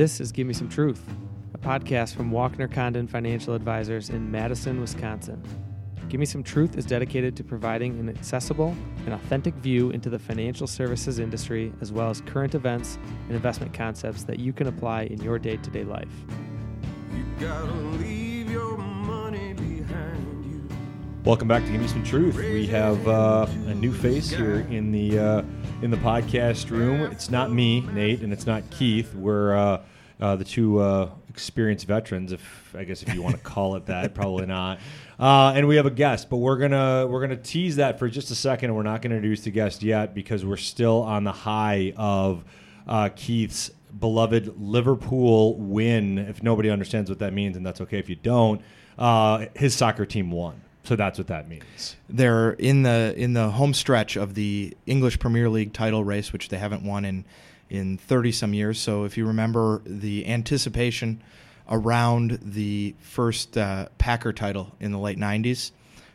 This is Give Me Some Truth, a podcast from Walkner Condon Financial Advisors in Madison, Wisconsin. Give Me Some Truth is dedicated to providing an accessible and authentic view into the financial services industry, as well as current events and investment concepts that you can apply in your day to day life. Welcome back to Give Me Some Truth. We have uh, a new face here in the uh, in the podcast room. It's not me, Nate, and it's not Keith. We're uh, uh, the two uh, experienced veterans, if I guess if you want to call it that. Probably not. Uh, and we have a guest, but we're gonna we're gonna tease that for just a second, we're not gonna introduce the guest yet because we're still on the high of uh, Keith's beloved Liverpool win. If nobody understands what that means, and that's okay if you don't, uh, his soccer team won. So that's what that means. They're in the in the home stretch of the English Premier League title race, which they haven't won in in 30 some years. So if you remember the anticipation around the first uh, Packer title in the late 90s,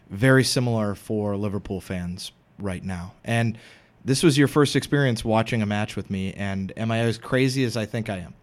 very similar for Liverpool fans right now. And this was your first experience watching a match with me, and am I as crazy as I think I am?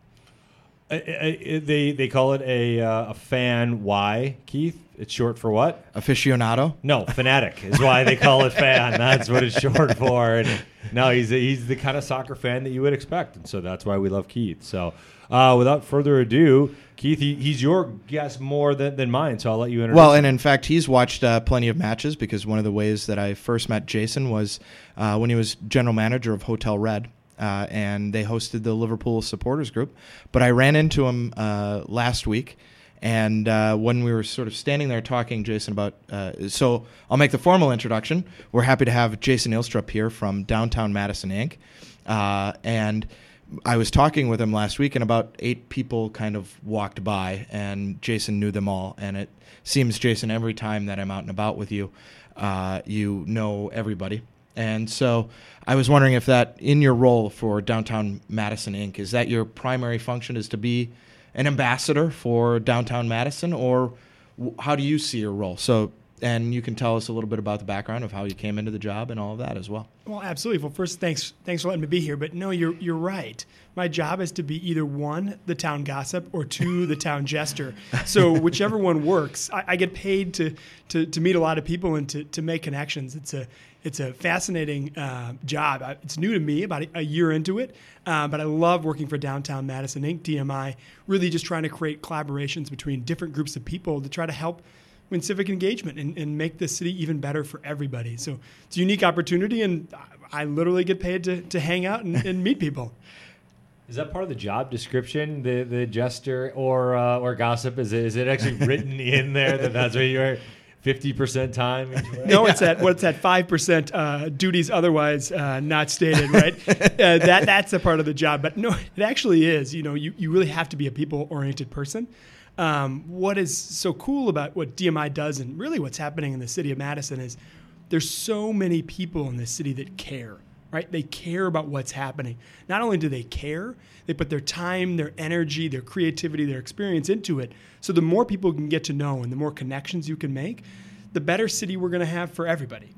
They they call it a uh, a fan. Why, Keith? It's short for what? Aficionado? No, fanatic is why they call it fan. That's what it's short for. And no, he's he's the kind of soccer fan that you would expect, and so that's why we love Keith. So, uh, without further ado, Keith, he, he's your guest more than, than mine. So I'll let you introduce. Well, and in fact, he's watched uh, plenty of matches because one of the ways that I first met Jason was uh, when he was general manager of Hotel Red. Uh, and they hosted the Liverpool supporters group. But I ran into him uh, last week, and uh, when we were sort of standing there talking, Jason, about uh, so I'll make the formal introduction. We're happy to have Jason Ilstrup here from Downtown Madison Inc. Uh, and I was talking with him last week, and about eight people kind of walked by, and Jason knew them all. And it seems, Jason, every time that I'm out and about with you, uh, you know everybody. And so I was wondering if that, in your role for Downtown Madison Inc., is that your primary function is to be an ambassador for Downtown Madison, or how do you see your role? So, and you can tell us a little bit about the background of how you came into the job and all of that as well. Well, absolutely. Well, first, thanks thanks for letting me be here. But no, you're you're right. My job is to be either one, the town gossip, or two, the town jester. So whichever one works. I, I get paid to, to to meet a lot of people and to, to make connections. It's a it's a fascinating uh, job. It's new to me, about a year into it, uh, but I love working for Downtown Madison Inc. DMI. Really, just trying to create collaborations between different groups of people to try to help in civic engagement and, and make the city even better for everybody. So it's a unique opportunity, and I literally get paid to, to hang out and, and meet people. Is that part of the job description, the the jester or uh, or gossip? Is it, is it actually written in there that that's what you're fifty percent time? no, it's at what's well, at five percent uh, duties otherwise uh, not stated, right? uh, that that's a part of the job, but no, it actually is. You know, you, you really have to be a people oriented person. Um, what is so cool about what DMI does, and really what's happening in the city of Madison, is there's so many people in this city that care right? They care about what's happening. Not only do they care, they put their time, their energy, their creativity, their experience into it. So the more people can get to know and the more connections you can make, the better city we're going to have for everybody.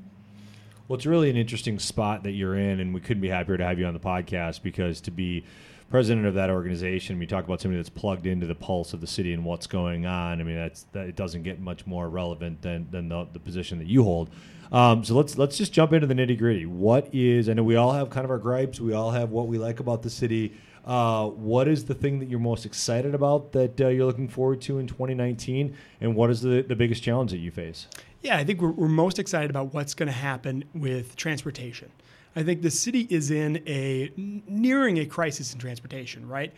Well, it's really an interesting spot that you're in, and we couldn't be happier to have you on the podcast because to be president of that organization, we talk about somebody that's plugged into the pulse of the city and what's going on. I mean, that's that it doesn't get much more relevant than than the, the position that you hold. Um, so let's let's just jump into the nitty gritty. What is? I know we all have kind of our gripes. We all have what we like about the city. Uh, what is the thing that you're most excited about that uh, you're looking forward to in 2019, and what is the, the biggest challenge that you face? Yeah, I think we're, we're most excited about what's going to happen with transportation. I think the city is in a nearing a crisis in transportation, right?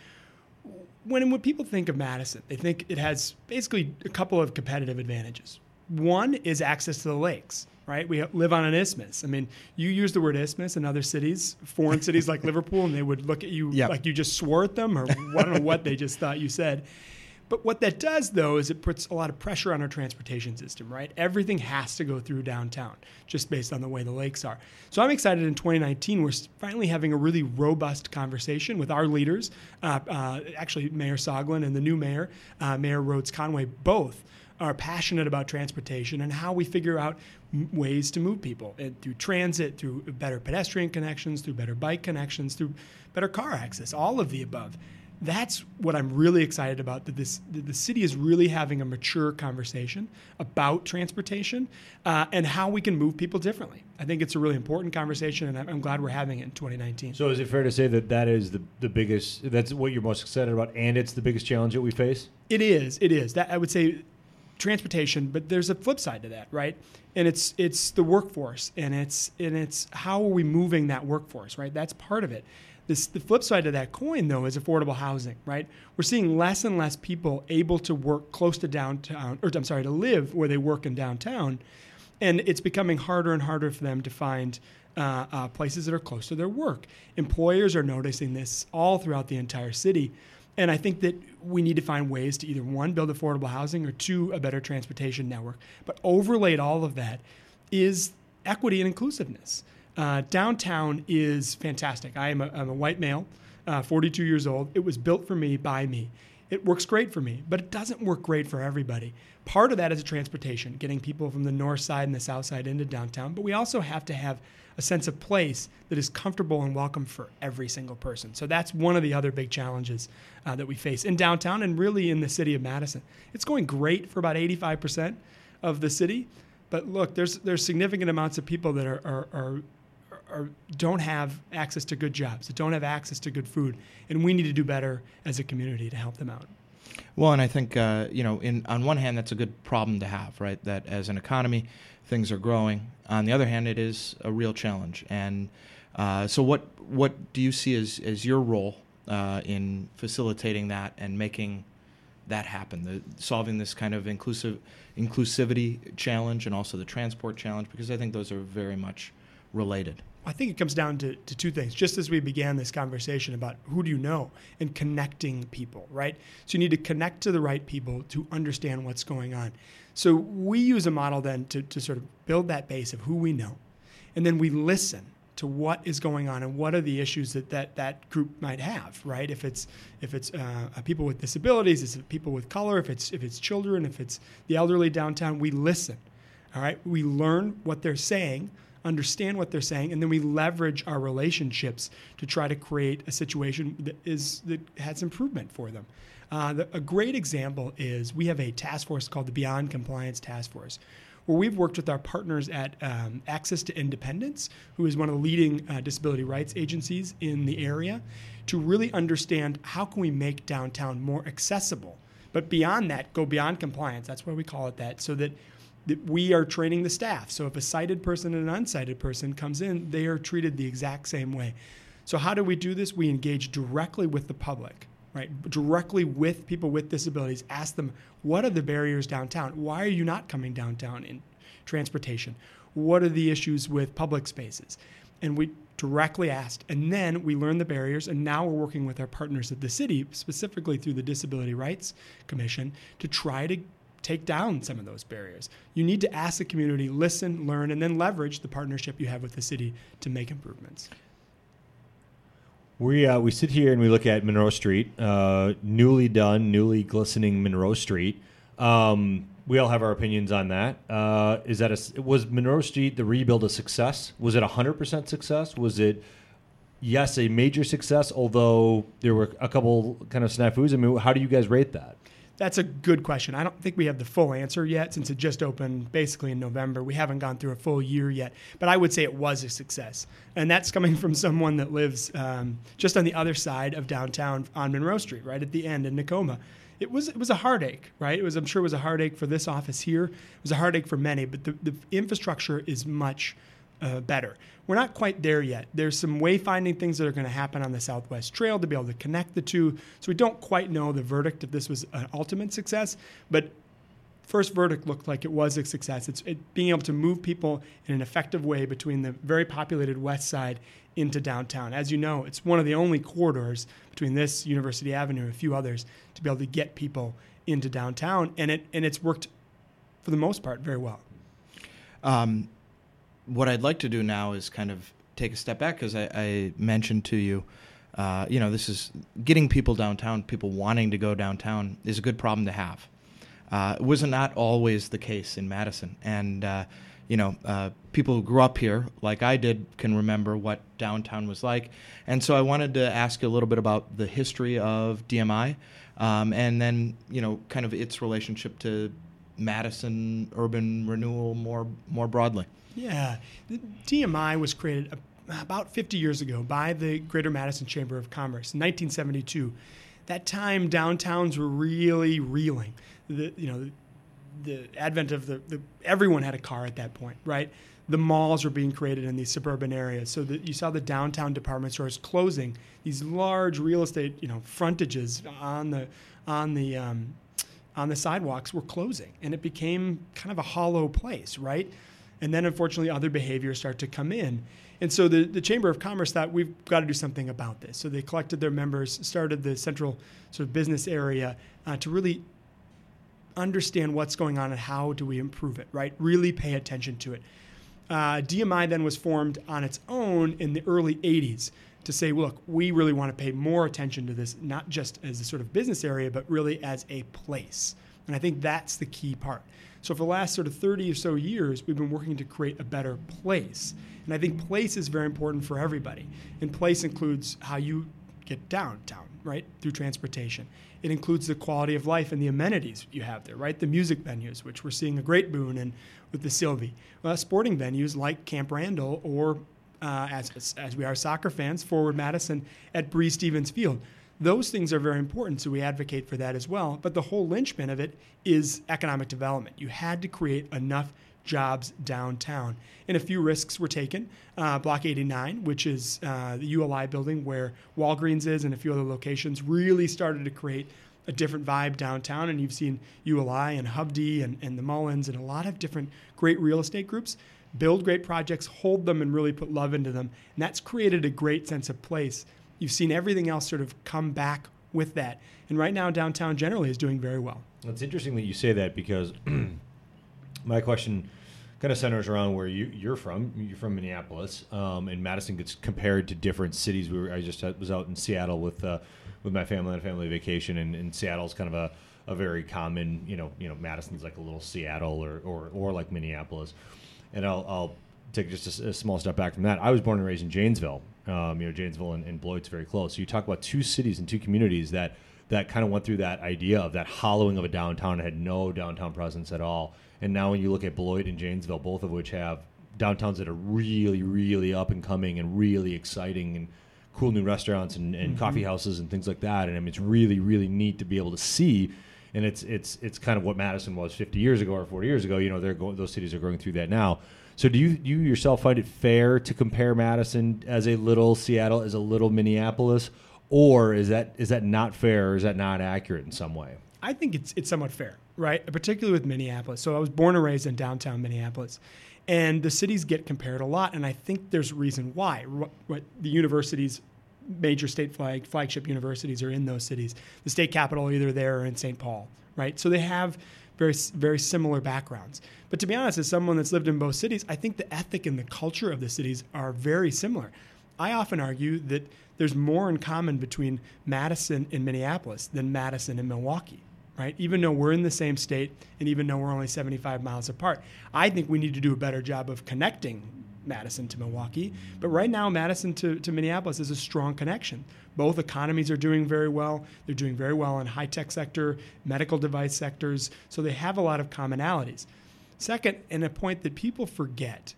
When, when people think of Madison, they think it has basically a couple of competitive advantages. One is access to the lakes, right? We live on an isthmus. I mean, you use the word isthmus in other cities, foreign cities like Liverpool, and they would look at you yep. like you just swore at them, or I don't know what they just thought you said. But what that does, though, is it puts a lot of pressure on our transportation system, right? Everything has to go through downtown just based on the way the lakes are. So I'm excited in 2019, we're finally having a really robust conversation with our leaders, uh, uh, actually, Mayor Soglin and the new mayor, uh, Mayor Rhodes Conway, both are passionate about transportation and how we figure out ways to move people and through transit, through better pedestrian connections, through better bike connections, through better car access, all of the above that's what I'm really excited about. That this that the city is really having a mature conversation about transportation uh, and how we can move people differently. I think it's a really important conversation, and I'm, I'm glad we're having it in 2019. So is it fair to say that that is the, the biggest, that's what you're most excited about, and it's the biggest challenge that we face? It is. It is. That I would say transportation, but there's a flip side to that, right? And it's it's the workforce and it's and it's how are we moving that workforce, right? That's part of it. This, the flip side of that coin, though, is affordable housing, right? We're seeing less and less people able to work close to downtown, or I'm sorry, to live where they work in downtown. And it's becoming harder and harder for them to find uh, uh, places that are close to their work. Employers are noticing this all throughout the entire city. And I think that we need to find ways to either one, build affordable housing, or two, a better transportation network. But overlaid all of that is equity and inclusiveness. Uh, downtown is fantastic. I am a, I'm a white male, uh, 42 years old. It was built for me by me. It works great for me, but it doesn't work great for everybody. Part of that is transportation, getting people from the north side and the south side into downtown. But we also have to have a sense of place that is comfortable and welcome for every single person. So that's one of the other big challenges uh, that we face in downtown and really in the city of Madison. It's going great for about 85% of the city. But look, there's there's significant amounts of people that are, are, are or don't have access to good jobs, that don't have access to good food, and we need to do better as a community to help them out. Well, and I think uh, you know, in on one hand, that's a good problem to have, right? That as an economy, things are growing. On the other hand, it is a real challenge. And uh, so, what what do you see as as your role uh, in facilitating that and making that happen? The, solving this kind of inclusive inclusivity challenge and also the transport challenge, because I think those are very much related. I think it comes down to, to two things. Just as we began this conversation about who do you know and connecting people, right? So you need to connect to the right people to understand what's going on. So we use a model then to, to sort of build that base of who we know. And then we listen to what is going on and what are the issues that that, that group might have, right? If it's if it's uh, people with disabilities, it's people with color, if it's if it's children, if it's the elderly downtown, we listen. All right, we learn what they're saying understand what they're saying, and then we leverage our relationships to try to create a situation that is that has improvement for them. Uh, the, a great example is we have a task force called the Beyond Compliance Task Force, where we've worked with our partners at um, Access to Independence, who is one of the leading uh, disability rights agencies in the area, to really understand how can we make downtown more accessible. But beyond that, go beyond compliance. That's why we call it that, so that that we are training the staff. So if a sighted person and an unsighted person comes in, they are treated the exact same way. So how do we do this? We engage directly with the public, right? Directly with people with disabilities. Ask them, what are the barriers downtown? Why are you not coming downtown in transportation? What are the issues with public spaces? And we directly asked. And then we learned the barriers, and now we're working with our partners at the city, specifically through the Disability Rights Commission, to try to take down some of those barriers. You need to ask the community, listen, learn, and then leverage the partnership you have with the city to make improvements. We uh, we sit here and we look at Monroe Street, uh, newly done, newly glistening Monroe Street. Um, we all have our opinions on that. Uh, is that a, was Monroe Street the rebuild a success? Was it hundred percent success? Was it yes a major success? Although there were a couple kind of snafus. I mean, how do you guys rate that? That's a good question. I don't think we have the full answer yet since it just opened basically in November. We haven't gone through a full year yet, but I would say it was a success. And that's coming from someone that lives um, just on the other side of downtown on Monroe Street, right at the end in Nakoma. It was it was a heartache, right? It was I'm sure it was a heartache for this office here. It was a heartache for many, but the, the infrastructure is much uh, better. We're not quite there yet. There's some wayfinding things that are going to happen on the Southwest Trail to be able to connect the two. So we don't quite know the verdict if this was an ultimate success, but first verdict looked like it was a success. It's it, being able to move people in an effective way between the very populated west side into downtown. As you know, it's one of the only corridors between this University Avenue and a few others to be able to get people into downtown, and it and it's worked for the most part very well. Um, what I'd like to do now is kind of take a step back because I, I, mentioned to you, uh, you know, this is getting people downtown, people wanting to go downtown is a good problem to have. Uh, it was not always the case in Madison. And uh, you know, uh, people who grew up here, like I did, can remember what downtown was like. And so I wanted to ask you a little bit about the history of DMI, um, and then you know, kind of its relationship to Madison urban renewal more more broadly. Yeah, the DMI was created about 50 years ago by the Greater Madison Chamber of Commerce in 1972. That time, downtowns were really reeling. The you know, the advent of the, the everyone had a car at that point, right? The malls were being created in these suburban areas, so that you saw the downtown department stores closing. These large real estate, you know, frontages on the on the um, on the sidewalks were closing, and it became kind of a hollow place, right? And then, unfortunately, other behaviors start to come in. And so the, the Chamber of Commerce thought we've got to do something about this. So they collected their members, started the central sort of business area uh, to really understand what's going on and how do we improve it, right? Really pay attention to it. Uh, DMI then was formed on its own in the early 80s to say, look, we really want to pay more attention to this, not just as a sort of business area, but really as a place. And I think that's the key part. So for the last sort of 30 or so years, we've been working to create a better place. And I think place is very important for everybody. And place includes how you get downtown, right, through transportation. It includes the quality of life and the amenities you have there, right? The music venues, which we're seeing a great boon in with the Sylvee. Uh, sporting venues like Camp Randall or uh, as, as we are soccer fans, Forward Madison at Breese Stevens Field. Those things are very important, so we advocate for that as well. But the whole linchpin of it is economic development. You had to create enough jobs downtown. And a few risks were taken. Uh, Block 89, which is uh, the ULI building where Walgreens is and a few other locations, really started to create a different vibe downtown. And you've seen ULI and Hovde and, and the Mullins and a lot of different great real estate groups build great projects, hold them, and really put love into them. And that's created a great sense of place. You've seen everything else sort of come back with that. And right now, downtown generally is doing very well. It's interesting that you say that because my question kind of centers around where you, you're from. You're from Minneapolis, um, and Madison gets compared to different cities. We were, I just was out in Seattle with uh, with my family on a family vacation, and, and Seattle's kind of a, a very common, you know, you know, Madison's like a little Seattle or, or, or like Minneapolis. And I'll, I'll take just a, a, small step back from that. I was born and raised in Janesville. Um, you know, Janesville and, and Beloit's very close. So you talk about two cities and two communities that that kind of went through that idea of that hollowing of a downtown and had no downtown presence at all. And now when you look at Beloit and Janesville, both of which have downtowns that are really, really up and coming and really exciting and cool new restaurants and, and mm-hmm. coffee houses and things like that. And I mean, it's really, really neat to be able to see. And it's it's it's kind of what Madison was 50 years ago or 40 years ago. You know, they're going; those cities are going through that now. So do you you yourself find it fair to compare Madison as a little Seattle as a little Minneapolis, or is that is that not fair? or Is that not accurate in some way? I think it's it's somewhat fair, right? Particularly with Minneapolis. So I was born and raised in downtown Minneapolis, and the cities get compared a lot, and I think there's reason why. What the universities, major state flag flagship universities are in those cities. The state capital either there or in St. Paul, right? So they have very very similar backgrounds. But to be honest, as someone that's lived in both cities, I think the ethic and the culture of the cities are very similar. I often argue that there's more in common between Madison and Minneapolis than Madison and Milwaukee, right? Even though we're in the same state and even though we're only 75 miles apart, I think we need to do a better job of connecting Madison to Milwaukee. But right now, Madison to, to Minneapolis is a strong connection. Both economies are doing very well. They're doing very well in high tech sector, medical device sectors. So they have a lot of commonalities. Second, and a point that people forget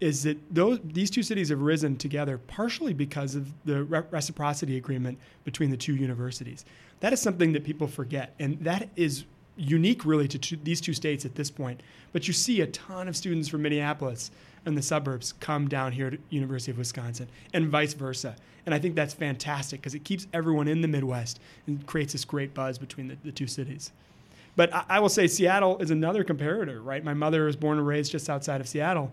is that those, these two cities have risen together partially because of the re- reciprocity agreement between the two universities. That is something that people forget, and that is unique really to two, these two states at this point. But you see a ton of students from Minneapolis and the suburbs come down here to University of Wisconsin, and vice versa. And I think that's fantastic because it keeps everyone in the Midwest and creates this great buzz between the, the two cities. But I, I will say Seattle is another comparator, right? My mother was born and raised just outside of Seattle.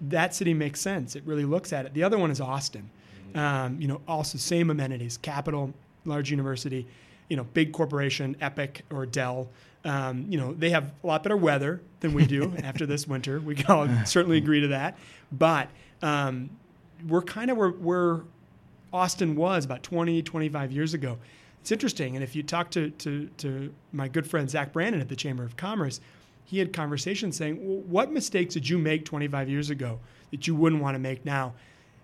That city makes sense. It really looks at it. The other one is Austin. Mm-hmm. Um, you know, also same amenities, capital, large university, you know, big corporation, Epic or Dell. Um, you know, they have a lot better weather than we do after this winter. We can all certainly agree to that. But um, we're kind of where, where Austin was about 20, 25 years ago it's interesting. And if you talk to, to, to my good friend Zach Brandon at the Chamber of Commerce, he had conversations saying, well, "What mistakes did you make 25 years ago that you wouldn't want to make now?"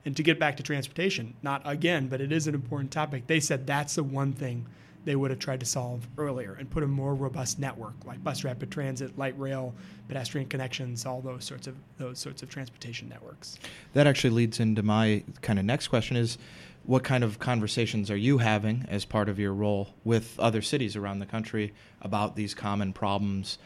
And to get back to transportation, not again, but it is an important topic. They said that's the one thing they would have tried to solve earlier and put a more robust network like bus rapid transit, light rail, pedestrian connections, all those sorts of those sorts of transportation networks. That actually leads into my kind of next question is what kind of conversations are you having as part of your role with other cities around the country about these common problems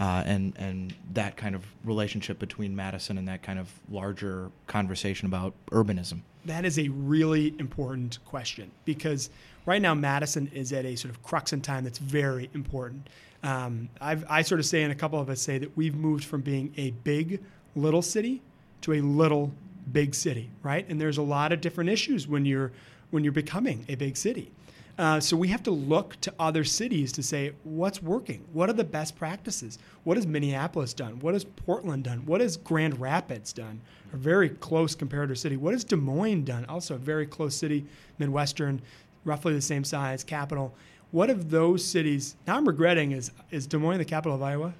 uh, and and that kind of relationship between Madison and that kind of larger conversation about urbanism? That is a really important question because right now Madison is at a sort of crux in time that's very important. Um, I sort of say, and a couple of us say that we've moved from being a big little city to a little big city, right? And there's a lot of different issues when you're when you're becoming a big city. Uh, so we have to look to other cities to say what's working. What are the best practices? What has Minneapolis done? What has Portland done? What has Grand Rapids done? A very close comparator city. What has Des Moines done? Also a very close city, Midwestern, roughly the same size, capital. What of those cities? Now I'm regretting is is Des Moines the capital of Iowa?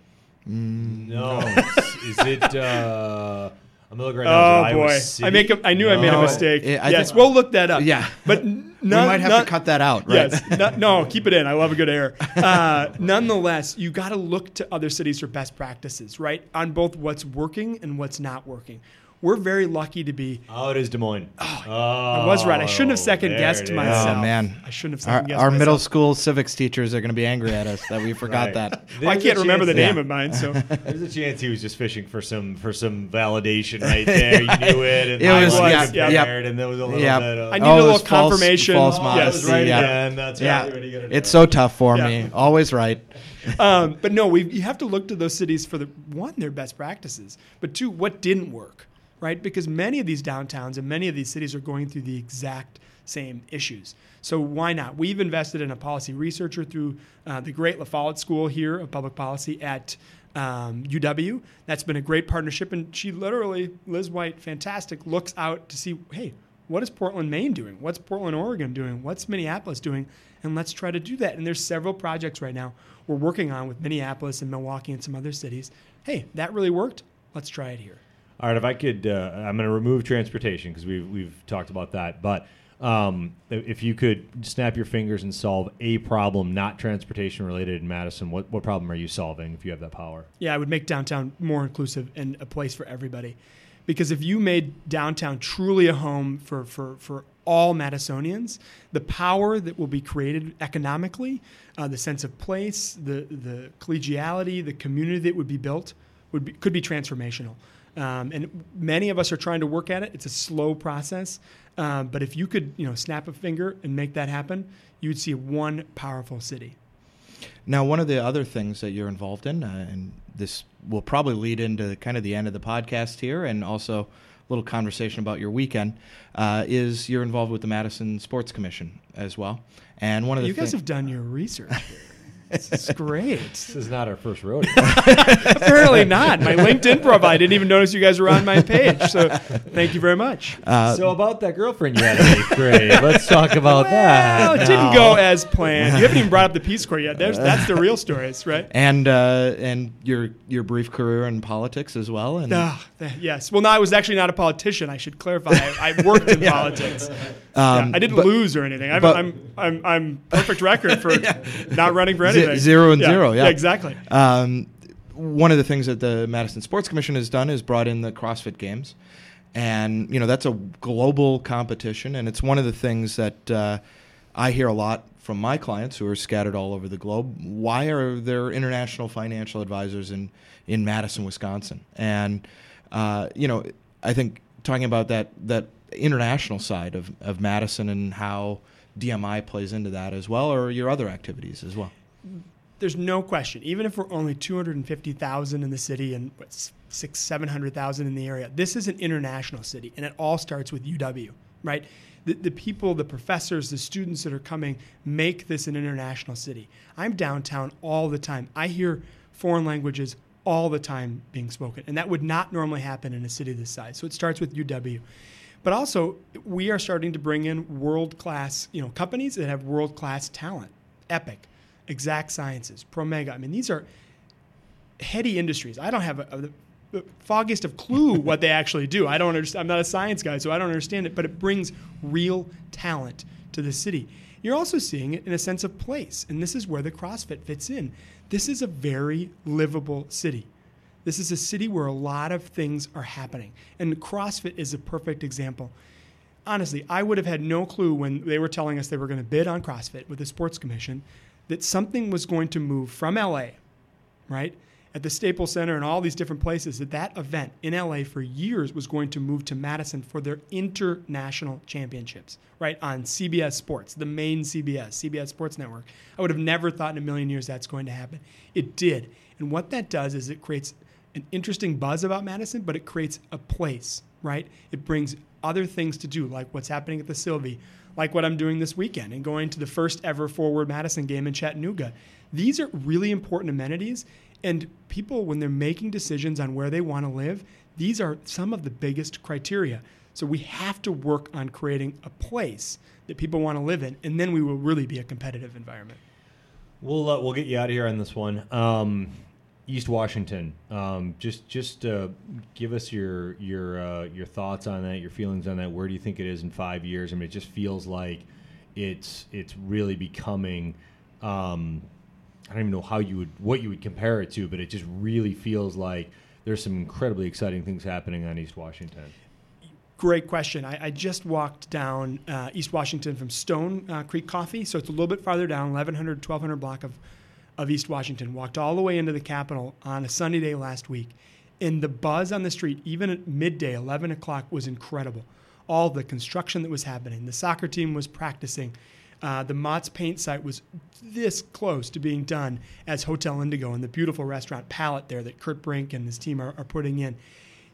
No, is it? Uh, I'm looking right now. Oh Iowa boy, City? I make a, I knew I made a mistake. Yeah, I yes, think- we'll look that up. Yeah. but n- we might have none- to cut that out, right? Yes, no, no, keep it in. I love a good error. Uh, nonetheless, you got to look to other cities for best practices, right? On both what's working and what's not working. We're very lucky to be. Oh, it is Des Moines. Oh, I was right. I shouldn't have second guessed it is. myself. Oh man, I shouldn't have Our, second guessed our middle school civics teachers are going to be angry at us that we forgot Right. that. Well, I can't remember the name Yeah. of mine, so There's a chance he was just fishing for some for some validation right there. You knew it, and It I was- was yeah, compared, yeah. and there was a little Yeah. bit of. I Oh, need a little was false- confirmation. false Oh, Yes, modesty, right yeah. again. That's Yeah, right. What are you gonna do? it's so tough for Yeah. me. Always right. um, but no, we you have to look to those cities for the one their best practices, but two what didn't work, right? Because many of these downtowns and many of these cities are going through the exact same issues. So why not? We've invested in a policy researcher through uh, the Great La School here of Public Policy at um, UW. That's been a great partnership, and she literally, Liz White, fantastic, looks out to see, hey, what is Portland, Maine doing? What's Portland, Oregon doing? What's Minneapolis doing? And let's try to do that. And there's several projects right now we're working on with Minneapolis and Milwaukee and some other cities. Hey, that really worked. Let's try it here. All right, if I could, uh, I'm going to remove transportation because we've we've talked about that. But um, if you could snap your fingers and solve a problem not transportation related in Madison, what what problem are you solving if you have that power? Yeah, I would make downtown more inclusive and a place for everybody. Because if you made downtown truly a home for, for, for all Madisonians, the power that will be created economically, uh, the sense of place, the, the collegiality, the community that would be built would be, could be transformational. Um, and many of us are trying to work at it. It's a slow process. Um, but if you could, you know, snap a finger and make that happen, you would see one powerful city. Now, one of the other things that you're involved in, uh, and this will probably lead into kind of the end of the podcast here, and also a little conversation about your weekend, uh, is you're involved with the Madison Sports Commission as well. And one of the You guys thi- have done your research. this is great. This is not our first rodeo. Apparently not. My LinkedIn profile, I didn't even notice you guys were on my page. So thank you very much. uh, so about that girlfriend you had in eighth grade, let's talk about Well, that. it didn't go as planned. You haven't even brought up the Peace Corps yet. There's, that's the real stories, right? and uh, and your your brief career in politics as well. And th- yes. Well, no, I was actually not a politician. I should clarify. I, I worked in politics. Um, Yeah, I didn't but- lose or anything. I'm, but- I'm, I'm, I'm perfect record for not running for anything. zero and zero, yeah. exactly. Um, one of the things that the Madison Sports Commission has done is brought in the CrossFit Games, and you know that's a global competition, and it's one of the things that uh, I hear a lot from my clients who are scattered all over the globe. Why are there international financial advisors in in Madison, Wisconsin? And uh, you know, I think talking about that that international side of, of Madison and how DMI plays into that as well, or your other activities as well. there's no question. Even if we're only 250,000 in the city and what, six, 700,000 in the area, this is an international city, and it all starts with UW, right? The, the people, the professors, the students that are coming make this an international city. I'm downtown all the time. I hear foreign languages all the time being spoken, and that would not normally happen in a city this size. So it starts with UW. But also, we are starting to bring in world class, you know, companies that have world class talent. Epic, Exact Sciences, Promega. I mean, these are Heady Industries. I don't have a, a, the foggiest of clue what they actually do. I don't understand. I'm not a science guy, so I don't understand it. But it brings real talent to the city. You're also seeing it in a sense of place, and this is where the CrossFit fits in. This is a very livable city. This is a city where a lot of things are happening, and CrossFit is a perfect example. Honestly, I would have had no clue when they were telling us they were going to bid on CrossFit with the Sports Commission that something was going to move from LA, right, at the Staples Center and all these different places, that that event in LA for years was going to move to Madison for their international championships, right, on CBS Sports, the main CBS, CBS Sports Network. I would have never thought in a million years that's going to happen. It did. And what that does is it creates an interesting buzz about Madison, but it creates a place, right? It brings other things to do, like what's happening at the Sylvee, like what I'm doing this weekend and going to the first ever Forward Madison game in Chattanooga. These are really important amenities. And people, when they're making decisions on where they want to live, these are some of the biggest criteria. So we have to work on creating a place that people want to live in, and then we will really be a competitive environment. We'll uh, we'll get you out of here on this one. Um, East Washington. Um, just just uh, give us your your uh, your thoughts on that, your feelings on that. Where do you think it is in five years? I mean, it just feels like it's it's really becoming. Um, I don't even know how you would what you would compare it to, but it just really feels like there's some incredibly exciting things happening on East Washington. Great question. I, I just walked down uh, East Washington from Stone uh, Creek Coffee, so it's a little bit farther down, 1100, 1200 block of of East Washington. Walked all the way into the Capitol on a sunny day last week. And the buzz on the street, even at midday, 11 o'clock, was incredible. All the construction that was happening. The soccer team was practicing. Uh, the Mautz paint site was this close to being done as Hotel Indigo and the beautiful restaurant Palette there that Kurt Brink and his team are, are putting in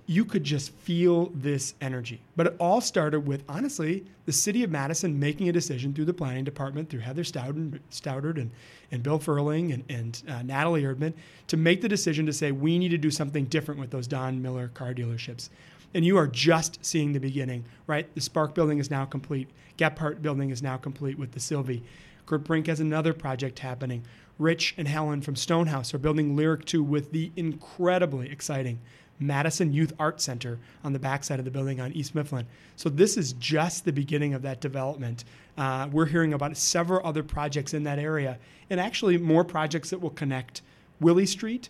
you could just feel this energy. But it all started with, honestly, the city of Madison making a decision through the planning department, through Heather Stouder, and, and Bill Fruhling and, and uh, Natalie Erdman, to make the decision to say, we need to do something different with those Don Miller car dealerships. And you are just seeing the beginning, right? The Spark building is now complete. Gebhardt building is now complete with the Sylvee. Kurt Brink has another project happening. Rich and Helen from Stonehouse are building Lyric 2 with the incredibly exciting Madison Youth Art Center on the backside of the building on East Mifflin. So this is just the beginning of that development. Uh, we're hearing about several other projects in that area, and actually more projects that will connect Willie Street,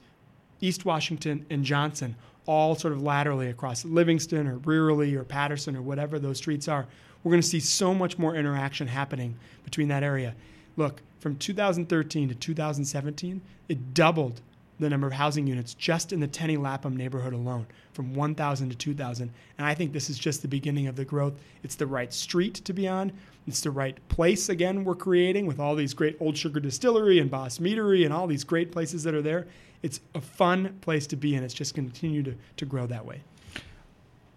East Washington, and Johnson, all sort of laterally across Livingston or Brearley or Patterson or whatever those streets are. We're going to see so much more interaction happening between that area. Look, from 2013 to 2017, it doubled the number of housing units just in the Tenny Lapham neighborhood alone from 1,000 to 2,000. And I think this is just the beginning of the growth. It's the right street to be on. It's the right place, again, we're creating with all these great Old Sugar Distillery and Bos Meadery and all these great places that are there. It's a fun place to be, and it's just continue to, to grow that way.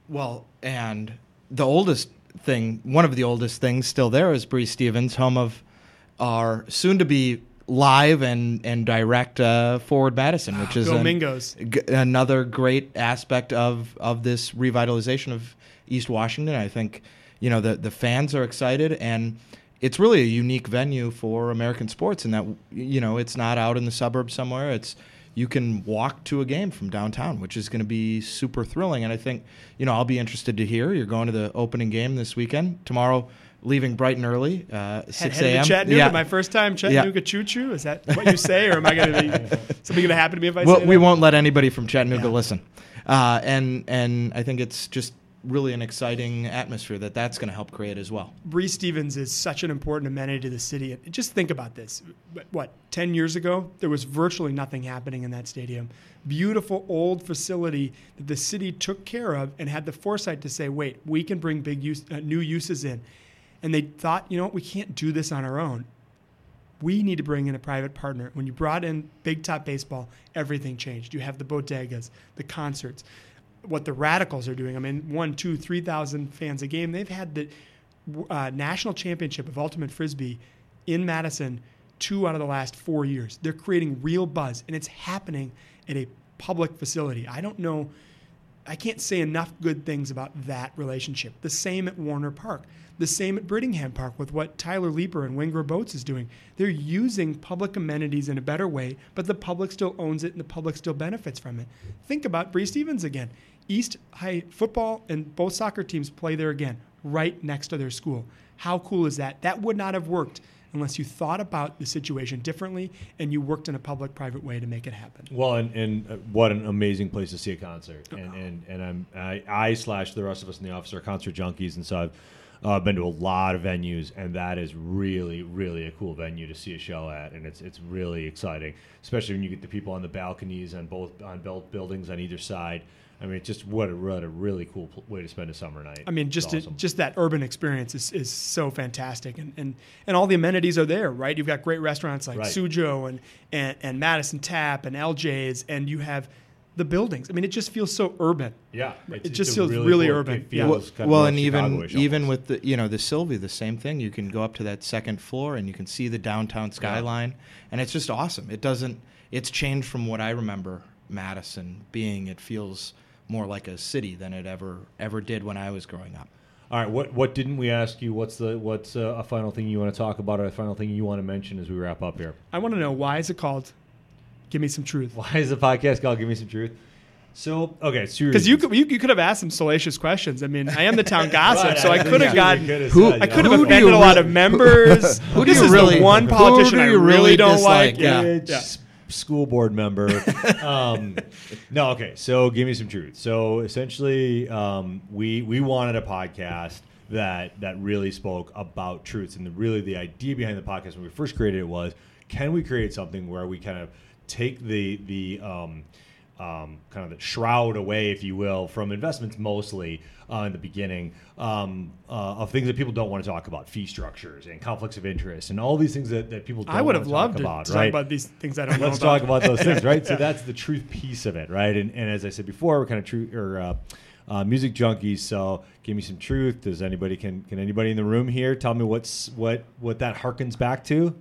Well, and the oldest thing, one of the oldest things still there is Breese Stevens, home of our soon to be live and and direct uh, Forward Madison, which is an- g- another great aspect of of this revitalization of East Washington. I think you know the the fans are excited and. It's really a unique venue for American sports in that you know it's not out in the suburbs somewhere. It's you can walk to a game from downtown, which is going to be super thrilling. And I think you know I'll be interested to hear. You're going to the opening game this weekend tomorrow, leaving bright and early, uh, six a.m. Chattanooga, Yeah. my first time Chattanooga choo choo. Is that what you say, or am I going to be something going to happen to me if I say? well, we that? won't let anybody from Chattanooga Yeah. listen. Uh, and and I think it's just really an exciting atmosphere that that's going to help create as well. Breese Stevens is such an important amenity to the city. Just think about this. What, 10 years ago, there was virtually nothing happening in that stadium. Beautiful old facility that the city took care of and had the foresight to say, wait, we can bring big use, uh, new uses in. And they thought, you know what, we can't do this on our own. We need to bring in a private partner. When you brought in Big Top Baseball, everything changed. You have the bodegas, the concerts, what the Radicals are doing. I mean, one, two, three thousand fans a game. They've had the uh, national championship of ultimate frisbee in Madison two out of the last four years. They're creating real buzz, and it's happening at a public facility. I don't know I can't say enough good things about that relationship. The same at Warner Park. The same at Brittingham Park with what Tyler Leeper and Wingra Boats is doing. They're using public amenities in a better way, but the public still owns it and the public still benefits from it. Think about Breese Stevens again. East High football and both soccer teams play there again, right next to their school. How cool is that? That would not have worked unless you thought about the situation differently and you worked in a public private way to make it happen. Well, and, and uh, what an amazing place to see a concert. And and, and I'm I, I slash the rest of us in the office are concert junkies, and so I've uh, I've been to a lot of venues, and that is really really a cool venue to see a show at, and it's it's really exciting, especially when you get the people on the balconies on both on both buildings on either side. I mean, it's just what a, what a really cool pl- way to spend a summer night. I mean, just awesome. just that urban experience is, is so fantastic, and, and and all the amenities are there, right? You've got great restaurants like Right. Sujeo and, and and Madison Tap and LJ's, and you have the buildings. I mean, it just feels so urban. yeah, it just it's feels really cool- urban. It Yeah. Well, kind of well more and even Chicago-ish even almost. with the you know the Sylvee, the same thing. You can go up to that second floor and you can see the downtown skyline, and it's just awesome. It doesn't. It's changed from what I remember Madison being. It feels more like a city than it ever ever did when I was growing up. All right, what what didn't we ask you? What's the what's uh, a final thing you want to talk about, or a final thing you want to mention as we wrap up here? I want to know why is it called? Give me some truth. Why is the podcast called "Give Me Some Truth"? So okay, Because you could, you, you could have asked some salacious questions. I mean, I am the town gossip, Right, so I think could have you gotten. Who- I could have offended you a lot of members. who do this you is really- the one who politician do I you really really don't dislike? like. Yeah. Bitch, Yeah. school board member. um, no, okay. So give me some truth. So essentially, um, we we wanted a podcast that that really spoke about truths, and the, really the idea behind the podcast when we first created it was, can we create something where we kind of take the the um, um, kind of the shroud away, if you will, from investments mostly uh, in the beginning um, uh, of things that people don't want to talk about, fee structures and conflicts of interest, and all these things that, that people don't I would have loved talk to about, talk right? about these things I don't know Let's talk about those things, right? So that's the truth piece of it, right? And, and as I said before, we're kind of true or uh, uh, music junkies. So give me some truth. Does anybody can can anybody in the room here tell me what's what what that harkens back to?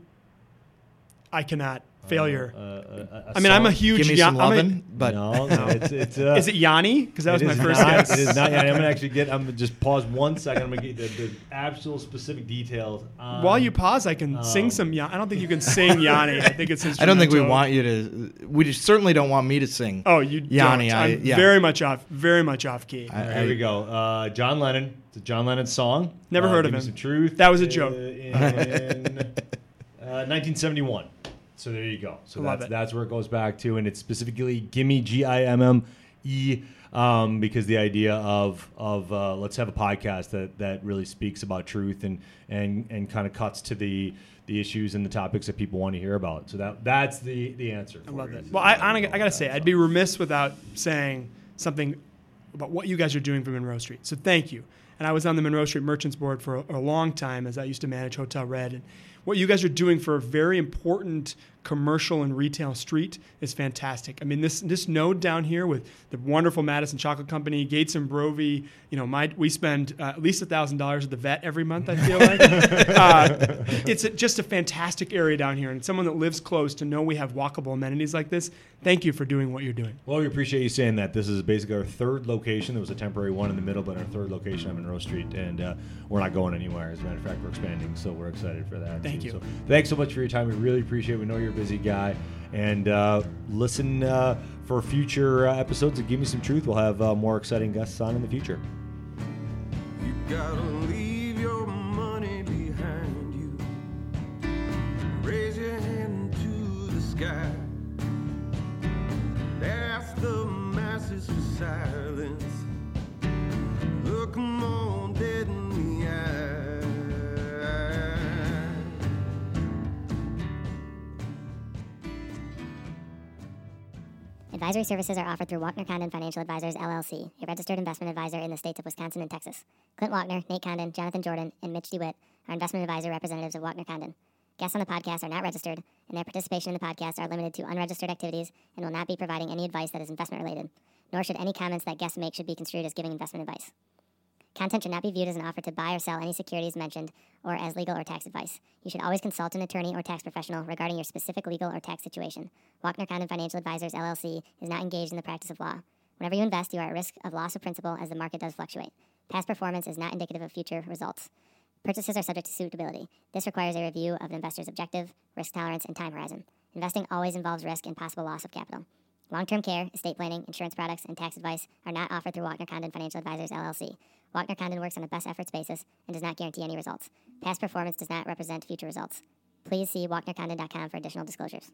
I cannot. Failure. Uh, uh, a I mean, I'm a huge. Give me Ya- some I'm a- but no, no, it's it's. Uh, Is it Yanni? Because that was my first not, guess. It is not. yet. I'm gonna actually get. I'm gonna just pause one second. I'm gonna get the, the actual specific details. On, While you pause, I can sing Um, some Yanni. I don't think you can sing Yanni. I think it's his. I don't think we want you to. We just certainly don't want me to sing. Oh, you Yanni, don't. I- I'm yeah. very much off. Very much off key. I- Here we go. Uh, John Lennon. It's a John Lennon song. Never Uh, heard of Give him. Some truth. That was a Uh, joke. in uh, 1971. So there you go. So love that's it. that's where it goes back to, and it's specifically "Gimme G I M M E," um, because the idea of of uh, let's have a podcast that that really speaks about truth and and and kind of cuts to the the issues and the topics that people want to hear about. So that that's the the answer. I love it. Well, I, I, I gotta say, I'd be remiss without saying something about what you guys are doing for Monroe Street. So thank you. And I was on the Monroe Street Merchants Board for a, a long time, as I used to manage Hotel Red. And what you guys are doing for a very important commercial and retail street is fantastic. I mean, this this node down here with the wonderful Madison Chocolate Company, Gates and Brovi. You know, my we spend uh, at least a thousand dollars at the vet every month. I feel like uh, it's a, just a fantastic area down here, and someone that lives close to know we have walkable amenities like this. Thank you for doing what you're doing. Well, we appreciate you saying that. This is basically our third location. There was a temporary one in the middle, but our third location on Monroe Street, and uh, we're not going anywhere. As a matter of fact, we're expanding, so we're excited for that. Thank too. you. So thanks so much for your time. We really appreciate. it. We know you're a busy guy, and uh, listen uh, for future uh, episodes of Give Me Some Truth. We'll have uh, more exciting guests on in the future. You gotta leave your money behind you. Raise your hand to the sky. Advisory services are offered through Walkner Condon Financial Advisors LLC, a registered investment advisor in the states of Wisconsin and Texas. Clint Walkner, Nate Condon, Jonathan Jordan, and Mitch DeWitt are investment advisor representatives of Walkner Condon. Guests on the podcast are not registered, and their participation in the podcast are limited to unregistered activities and will not be providing any advice that is investment related. Nor should any comments that guests make should be construed as giving investment advice. Content should not be viewed as an offer to buy or sell any securities mentioned or as legal or tax advice. You should always consult an attorney or tax professional regarding your specific legal or tax situation. Walkner Condon Financial Advisors LLC is not engaged in the practice of law. Whenever you invest, you are at risk of loss of principal as the market does fluctuate. Past performance is not indicative of future results. Purchases are subject to suitability. This requires a review of an investor's objective, risk tolerance, and time horizon. Investing always involves risk and possible loss of capital. Long term care, estate planning, insurance products, and tax advice are not offered through Walkner Condon Financial Advisors LLC. Walkner Condon works on a best efforts basis and does not guarantee any results. Past performance does not represent future results. Please see WalknerCondon.com for additional disclosures.